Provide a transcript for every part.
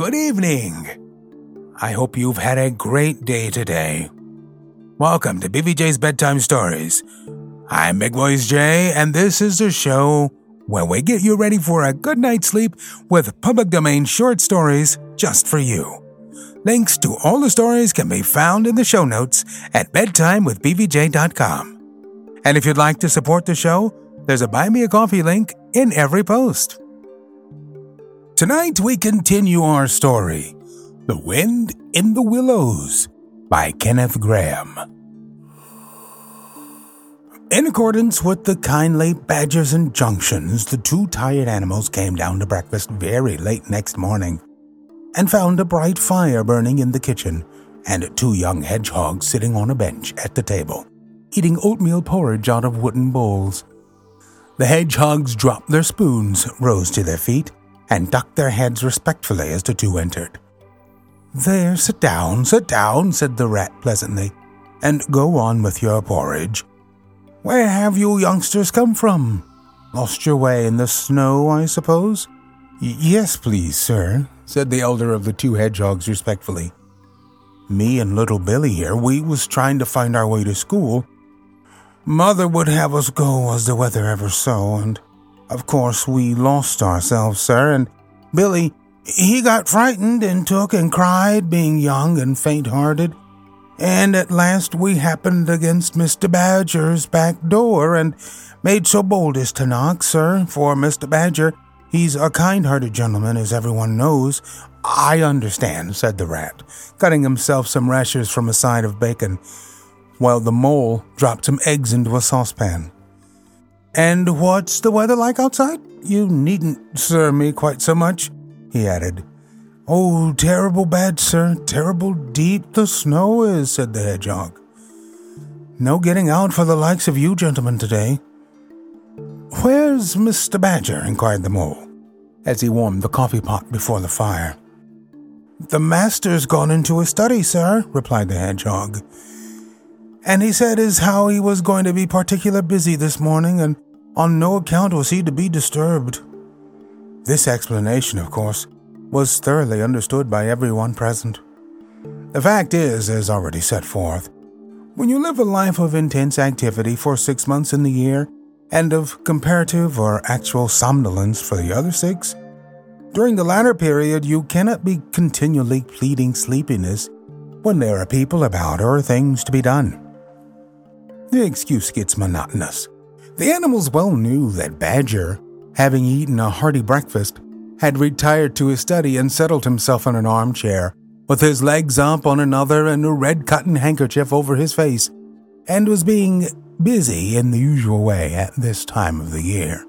good evening. I hope you've had a great day today. Welcome to BVJ's Bedtime Stories. I'm Big Voice Jay, and this is the show where we get you ready for a good night's sleep with public domain short stories just for you. Links to all the stories can be found in the show notes at bedtimewithbvj.com. And if you'd like to support the show, there's a Buy Me a Coffee link in every post. Tonight we continue our story The Wind in the Willows by Kenneth Grahame. In accordance with the kindly badger's injunctions, the two tired animals came down to breakfast very late next morning and found a bright fire burning in the kitchen and two young hedgehogs sitting on a bench at the table, eating oatmeal porridge out of wooden bowls. The hedgehogs dropped their spoons, rose to their feet, and ducked their heads respectfully as the two entered. There, sit down, sit down, said the rat pleasantly, and go on with your porridge. Where have you youngsters come from? Lost your way in the snow, I suppose? Y- yes, please, sir, said the elder of the two hedgehogs respectfully. Me and little Billy here, we was trying to find our way to school. Mother would have us go was the weather ever so, and of course we lost ourselves, sir, and Billy, he got frightened and took and cried, being young and faint hearted. And at last we happened against Mr. Badger's back door and made so bold as to knock, sir, for Mr. Badger, he's a kind hearted gentleman, as everyone knows. I understand, said the rat, cutting himself some rashers from a side of bacon, while the mole dropped some eggs into a saucepan. And what's the weather like outside? You needn't sir me quite so much, he added. Oh, terrible bad, sir, terrible deep the snow is, said the hedgehog. No getting out for the likes of you gentlemen today. Where's Mr. Badger? inquired the mole, as he warmed the coffee pot before the fire. The master's gone into his study, sir, replied the hedgehog. And he said as how he was going to be particular busy this morning, and on no account was he to be disturbed. This explanation, of course, was thoroughly understood by everyone present. The fact is, as already set forth, when you live a life of intense activity for six months in the year, and of comparative or actual somnolence for the other six, during the latter period you cannot be continually pleading sleepiness when there are people about or things to be done. The excuse gets monotonous. The animals well knew that Badger, having eaten a hearty breakfast, had retired to his study and settled himself in an armchair, with his legs up on another and a red cotton handkerchief over his face, and was being busy in the usual way at this time of the year.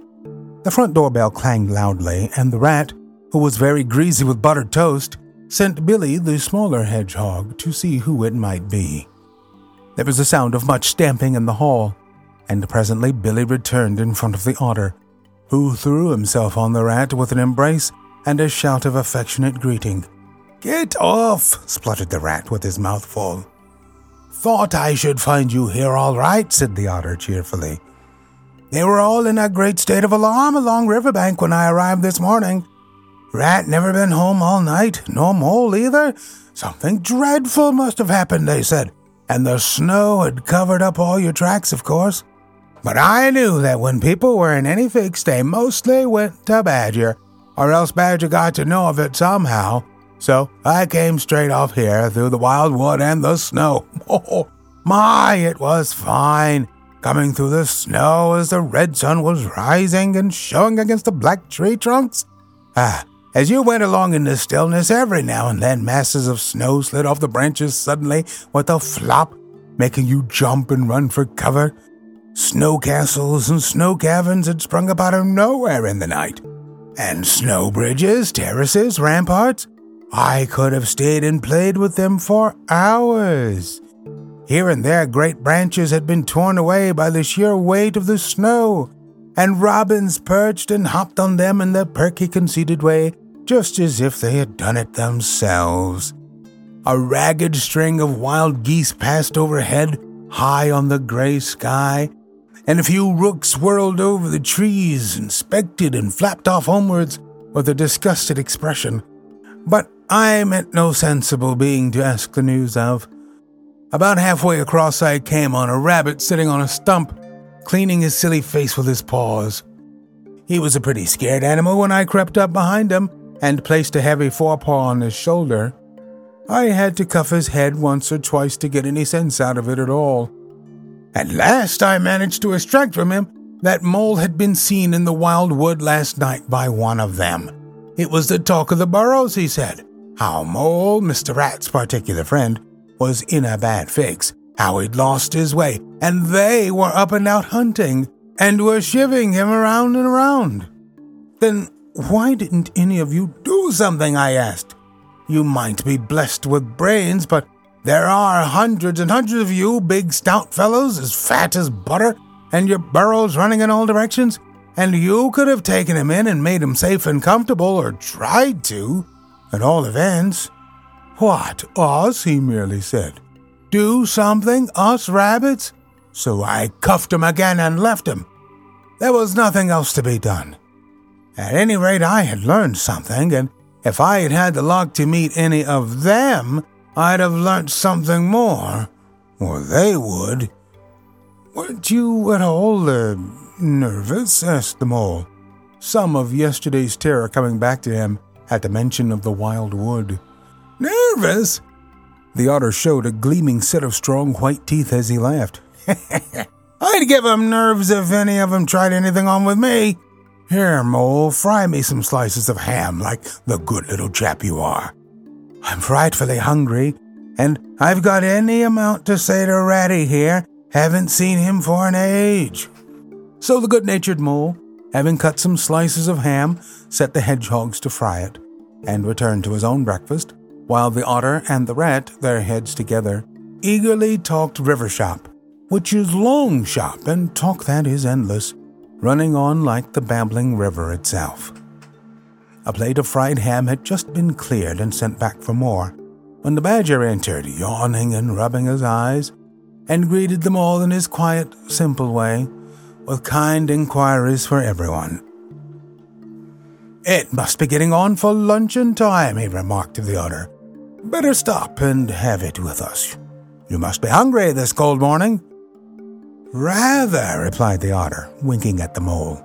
The front doorbell clanged loudly, and the rat, who was very greasy with buttered toast, sent Billy, the smaller hedgehog, to see who it might be. There was a sound of much stamping in the hall, and presently Billy returned in front of the otter, who threw himself on the rat with an embrace and a shout of affectionate greeting. Get off, spluttered the rat with his mouth full. Thought I should find you here all right, said the otter cheerfully. They were all in a great state of alarm along Riverbank when I arrived this morning. Rat never been home all night, no mole either. Something dreadful must have happened, they said, and the snow had covered up all your tracks, of course. But I knew that when people were in any fix, they mostly went to Badger, or else Badger got to know of it somehow. So I came straight off here through the wild wood and the snow. Oh, my, it was fine. Coming through the snow as the red sun was rising and showing against the black tree trunks. Ah, as you went along in the stillness, every now and then masses of snow slid off the branches suddenly with a flop, making you jump and run for cover. Snow castles and snow caverns had sprung up out of nowhere in the night. And snow bridges, terraces, ramparts. I could have stayed and played with them for hours. Here and there, great branches had been torn away by the sheer weight of the snow, and robins perched and hopped on them in their perky, conceited way, just as if they had done it themselves. A ragged string of wild geese passed overhead, high on the gray sky, and a few rooks whirled over the trees, inspected, and flapped off homewards with a disgusted expression. But I met no sensible being to ask the news of. About halfway across, I came on a rabbit sitting on a stump, cleaning his silly face with his paws. He was a pretty scared animal when I crept up behind him and placed a heavy forepaw on his shoulder. I had to cuff his head once or twice to get any sense out of it at all. At last, I managed to extract from him that Mole had been seen in the wild wood last night by one of them. It was the talk of the burrows, he said. How Mole, Mr. Rat's particular friend, was in a bad fix, how he'd lost his way, and they were up and out hunting, and were shivving him around and around. Then why didn't any of you do something? I asked. You might be blessed with brains, but there are hundreds and hundreds of you big stout fellows, as fat as butter, and your burrows running in all directions, and you could have taken him in and made him safe and comfortable, or tried to, at all events. What, us? he merely said. Do something, us rabbits? So I cuffed him again and left him. There was nothing else to be done. At any rate, I had learned something, and if I had had the luck to meet any of them, I'd have learnt something more. Or they would. Weren't you at all uh, nervous? asked the mole, some of yesterday's terror coming back to him at the mention of the wild wood. Nervous? The otter showed a gleaming set of strong white teeth as he laughed. I'd give 'em nerves if any of 'em tried anything on with me. Here, Mole, fry me some slices of ham like the good little chap you are. I'm frightfully hungry, and I've got any amount to say to Ratty here. Haven't seen him for an age. So the good natured mole, having cut some slices of ham, set the hedgehogs to fry it, and returned to his own breakfast, while the otter and the rat, their heads together, eagerly talked river shop which is long shop, and talk that is endless, running on like the babbling river itself. A plate of fried ham had just been cleared and sent back for more, when the badger entered, yawning and rubbing his eyes, and greeted them all in his quiet, simple way, with kind inquiries for everyone. It must be getting on for luncheon time, he remarked to the otter. Better stop and have it with us. You must be hungry this cold morning. Rather, replied the otter, winking at the mole.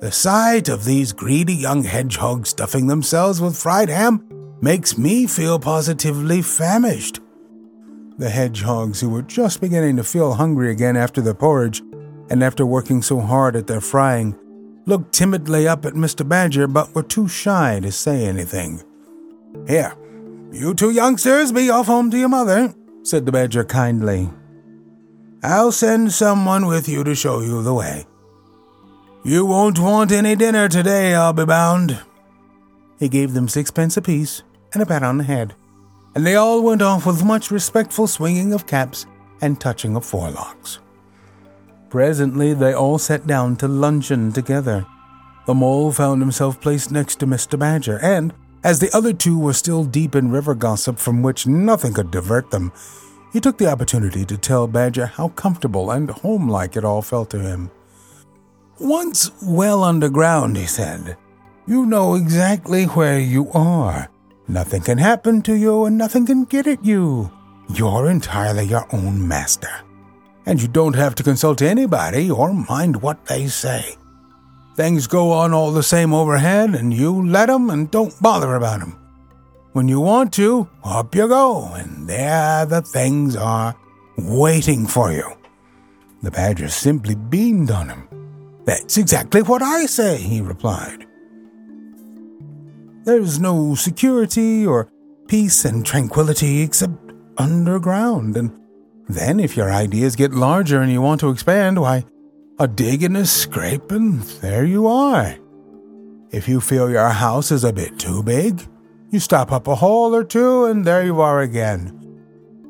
The sight of these greedy young hedgehogs stuffing themselves with fried ham makes me feel positively famished. The hedgehogs, who were just beginning to feel hungry again after the porridge, and after working so hard at their frying, looked timidly up at Mr. Badger but were too shy to say anything. Here, you two youngsters be off home to your mother, said the Badger kindly, I'll send someone with you to show you the way. You won't want any dinner today, I'll be bound. He gave them sixpence apiece and a pat on the head, and they all went off with much respectful swinging of caps and touching of forelocks. Presently, they all sat down to luncheon together. The mole found himself placed next to Mr. Badger, and, as the other two were still deep in river gossip from which nothing could divert them, he took the opportunity to tell Badger how comfortable and homelike it all felt to him. Once well underground, he said, you know exactly where you are. Nothing can happen to you and nothing can get at you. You're entirely your own master. And you don't have to consult anybody or mind what they say. Things go on all the same overhead, and you let 'em and don't bother about 'em. When you want to, up you go, and there the things are waiting for you. The badger simply beamed on him. That's exactly what I say, he replied. There's no security or peace and tranquility except underground, and then if your ideas get larger and you want to expand, why, a dig and a scrape, and there you are. If you feel your house is a bit too big, you stop up a hole or two, and there you are again.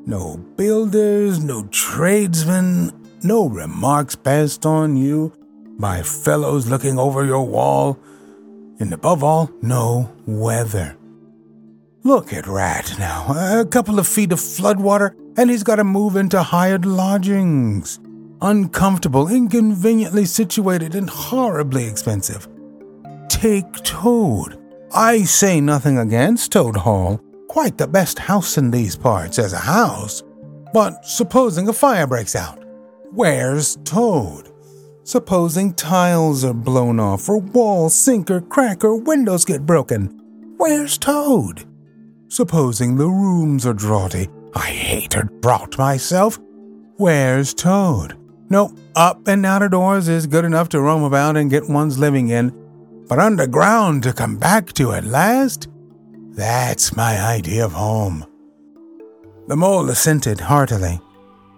No builders, no tradesmen, no remarks passed on you by fellows looking over your wall, and above all, no weather. Look at Rat now, a couple of feet of floodwater, and he's got to move into hired lodgings. Uncomfortable, inconveniently situated, and horribly expensive. Take Toad I say nothing against Toad Hall, quite the best house in these parts as a house. But supposing a fire breaks out, where's Toad? Supposing tiles are blown off, or walls sink or crack, or windows get broken, where's Toad? Supposing the rooms are draughty, I hate a draught myself, where's Toad? No, up and out of doors is good enough to roam about and get one's living in, but underground to come back to at last? That's my idea of home. The mole assented heartily,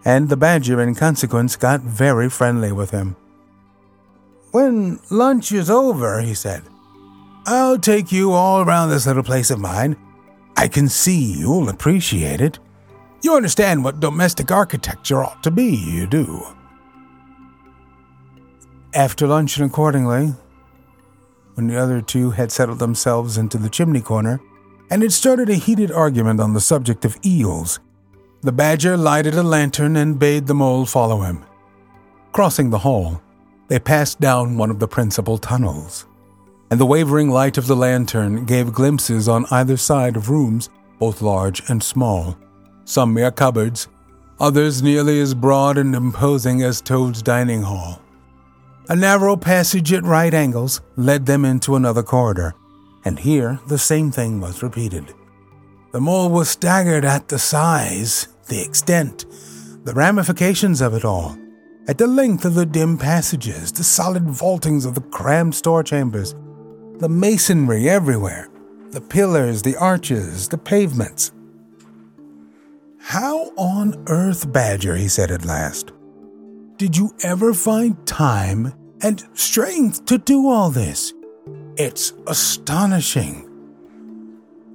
and the badger in consequence got very friendly with him. When lunch is over, he said, I'll take you all around this little place of mine. I can see you'll appreciate it. You understand what domestic architecture ought to be, you do. After luncheon, accordingly, when the other two had settled themselves into the chimney corner and had started a heated argument on the subject of eels, the badger lighted a lantern and bade the mole follow him. Crossing the hall, they passed down one of the principal tunnels, and the wavering light of the lantern gave glimpses on either side of rooms, both large and small, some mere cupboards, others nearly as broad and imposing as Toad's dining hall. A narrow passage at right angles led them into another corridor, and here the same thing was repeated. The mole was staggered at the size, the extent, the ramifications of it all at the length of the dim passages, the solid vaultings of the crammed store chambers, the masonry everywhere, the pillars, the arches, the pavements. How on earth, Badger, he said at last, did you ever find time and strength to do all this? It's astonishing.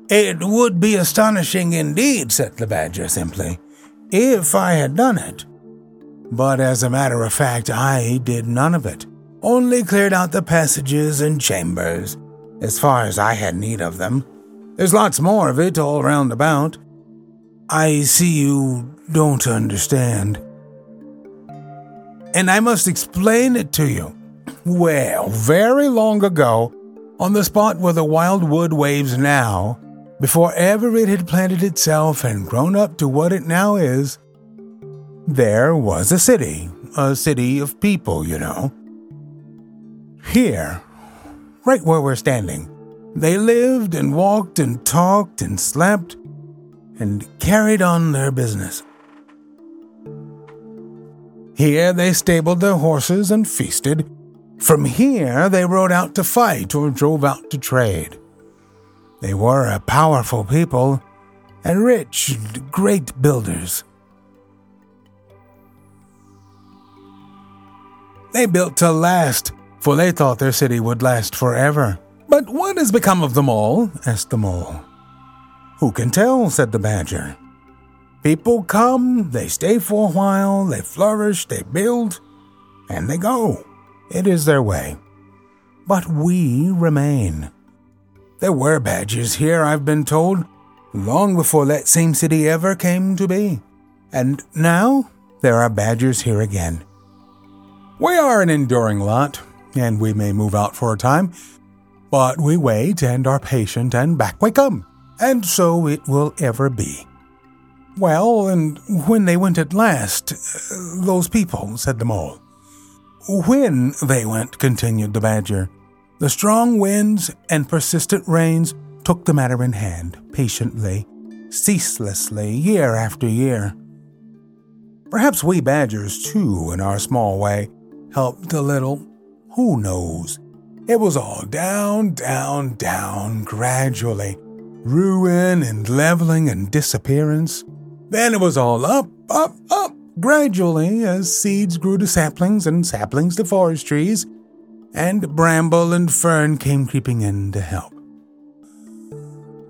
It would be astonishing indeed, said the Badger simply, if I had done it. But as a matter of fact, I did none of it, only cleared out the passages and chambers, as far as I had need of them. There's lots more of it all round about. I see you don't understand. And I must explain it to you. Well, very long ago, on the spot where the wild wood waves now, before ever it had planted itself and grown up to what it now is, there was a city, a city of people, you know. Here, right where we're standing, they lived and walked and talked and slept and carried on their business. Here they stabled their horses and feasted. From here they rode out to fight or drove out to trade. They were a powerful people and rich, and great builders. They built to last, for they thought their city would last forever. But what has become of them all? asked the mole. Who can tell? said the badger. People come, they stay for a while, they flourish, they build, and they go. It is their way. But we remain. There were badgers here, I've been told, long before that same city ever came to be. And now there are badgers here again. We are an enduring lot, and we may move out for a time, but we wait and are patient, and back we come, and so it will ever be. Well, and when they went at last, uh, those people, said the mole. When they went, continued the badger, the strong winds and persistent rains took the matter in hand, patiently, ceaselessly, year after year. Perhaps we badgers, too, in our small way, helped a little. Who knows? It was all down, down, down, gradually. Ruin and leveling and disappearance. Then it was all up, up, up, gradually, as seeds grew to saplings and saplings to forest trees, and bramble and fern came creeping in to help.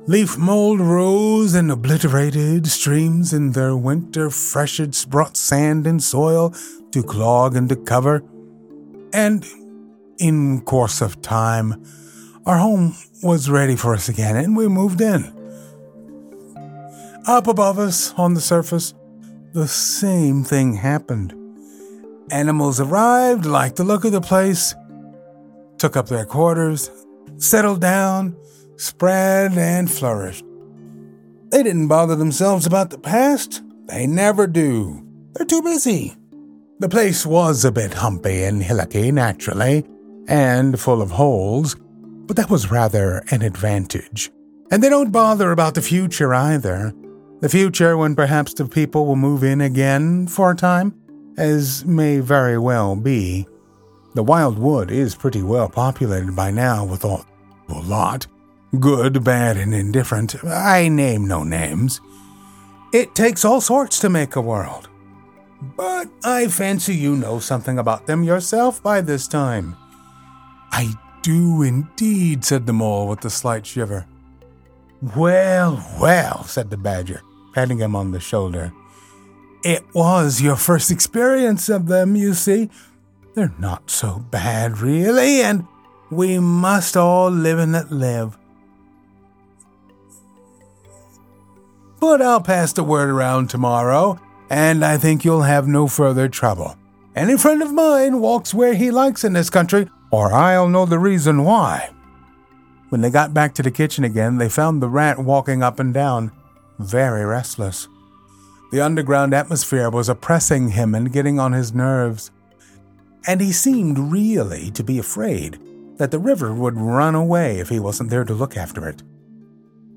Leaf mold rose and obliterated, streams in their winter freshets brought sand and soil to clog and to cover, and in course of time, our home was ready for us again, and we moved in. Up above us, on the surface, the same thing happened. Animals arrived, liked the look of the place, took up their quarters, settled down, spread and flourished. They didn't bother themselves about the past. They never do. They're too busy. The place was a bit humpy and hillocky, naturally, and full of holes, but that was rather an advantage. And they don't bother about the future either. The future, when perhaps the people will move in again for a time, as may very well be. The Wild Wood is pretty well populated by now with all a lot. Good, bad, and indifferent. I name no names. It takes all sorts to make a world. But I fancy you know something about them yourself by this time. I do indeed, said the mole with a slight shiver. Well, well, said the badger, patting him on the shoulder. It was your first experience of them, you see. They're not so bad, really, and we must all live and let live. But I'll pass the word around tomorrow, and I think you'll have no further trouble. Any friend of mine walks where he likes in this country, or I'll know the reason why. When they got back to the kitchen again, they found the rat walking up and down, very restless. The underground atmosphere was oppressing him and getting on his nerves. And he seemed really to be afraid that the river would run away if he wasn't there to look after it.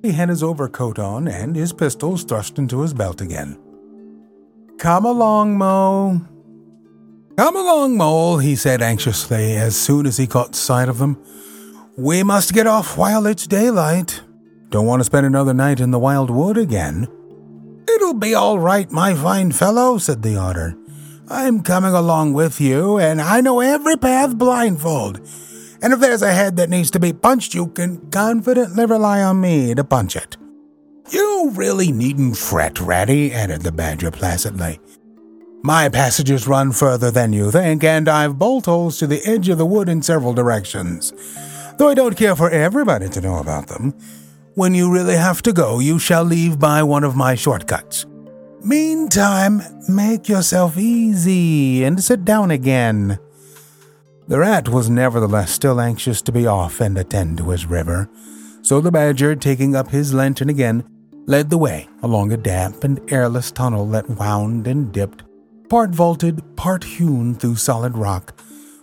He had his overcoat on and his pistols thrust into his belt again. Come along, Mo. Come along, Mole, he said anxiously as soon as he caught sight of them. We must get off while it's daylight. Don't want to spend another night in the wild wood again. It'll be all right, my fine fellow, said the otter. I'm coming along with you, and I know every path blindfold. And if there's a head that needs to be punched, you can confidently rely on me to punch it. You really needn't fret, Ratty, added the badger placidly. My passages run further than you think, and I've bolt holes to the edge of the wood in several directions though I don't care for everybody to know about them. When you really have to go, you shall leave by one of my shortcuts. Meantime, make yourself easy and sit down again. The rat was nevertheless still anxious to be off and attend to his river, so the badger, taking up his lantern again, led the way along a damp and airless tunnel that wound and dipped, part vaulted, part hewn through solid rock,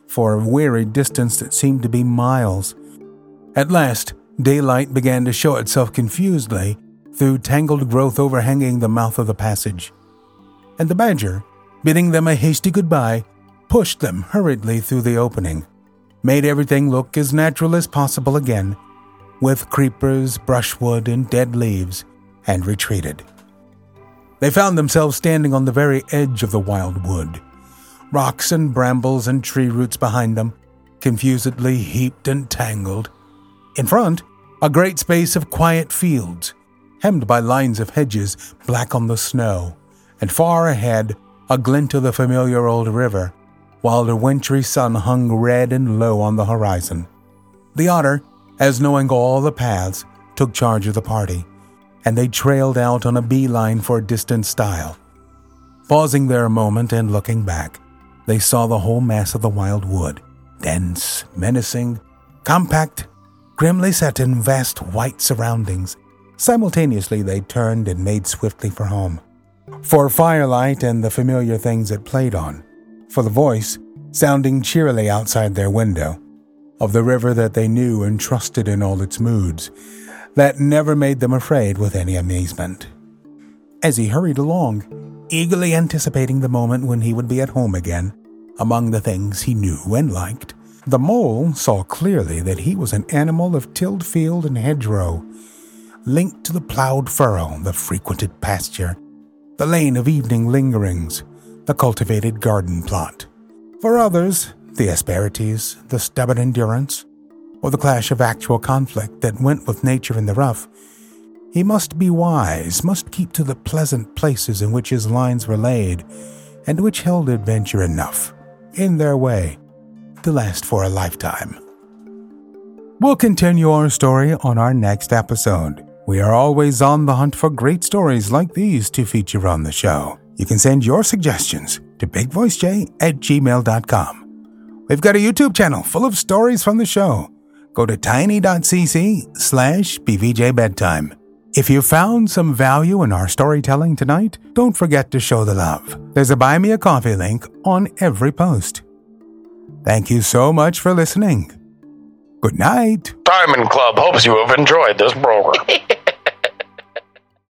for a weary distance that seemed to be miles. At last, daylight began to show itself confusedly through tangled growth overhanging the mouth of the passage. And the badger, bidding them a hasty goodbye, pushed them hurriedly through the opening, made everything look as natural as possible again, with creepers, brushwood, and dead leaves, and retreated. They found themselves standing on the very edge of the wild wood, rocks and brambles and tree roots behind them, confusedly heaped and tangled in front, a great space of quiet fields, hemmed by lines of hedges black on the snow, and far ahead, a glint of the familiar old river, while the wintry sun hung red and low on the horizon. The otter, as knowing all the paths, took charge of the party, and they trailed out on a beeline for a distant stile. Pausing there a moment and looking back, they saw the whole mass of the wild wood, dense, menacing, compact, grimly set in vast white surroundings. Simultaneously, they turned and made swiftly for home. For firelight and the familiar things it played on. For the voice, sounding cheerily outside their window, of the river that they knew and trusted in all its moods, that never made them afraid with any amazement. As he hurried along, eagerly anticipating the moment when he would be at home again, among the things he knew and liked, the mole saw clearly that he was an animal of tilled field and hedgerow, linked to the ploughed furrow, the frequented pasture, the lane of evening lingerings, the cultivated garden plot. For others, the asperities, the stubborn endurance, or the clash of actual conflict that went with nature in the rough, he must be wise, must keep to the pleasant places in which his lines were laid, and which held adventure enough, in their way, to last for a lifetime. We'll continue our story on our next episode. We are always on the hunt for great stories like these to feature on the show. You can send your suggestions to bigvoicejay at gmail.com. We've got a YouTube channel full of stories from the show. go to tiny.cc slash bvjbedtime. If you found some value in our storytelling tonight, don't forget to show the love. There's a Buy Me a Coffee link on every post. Thank you so much for listening. Good night. Diamond Club hopes you have enjoyed this program.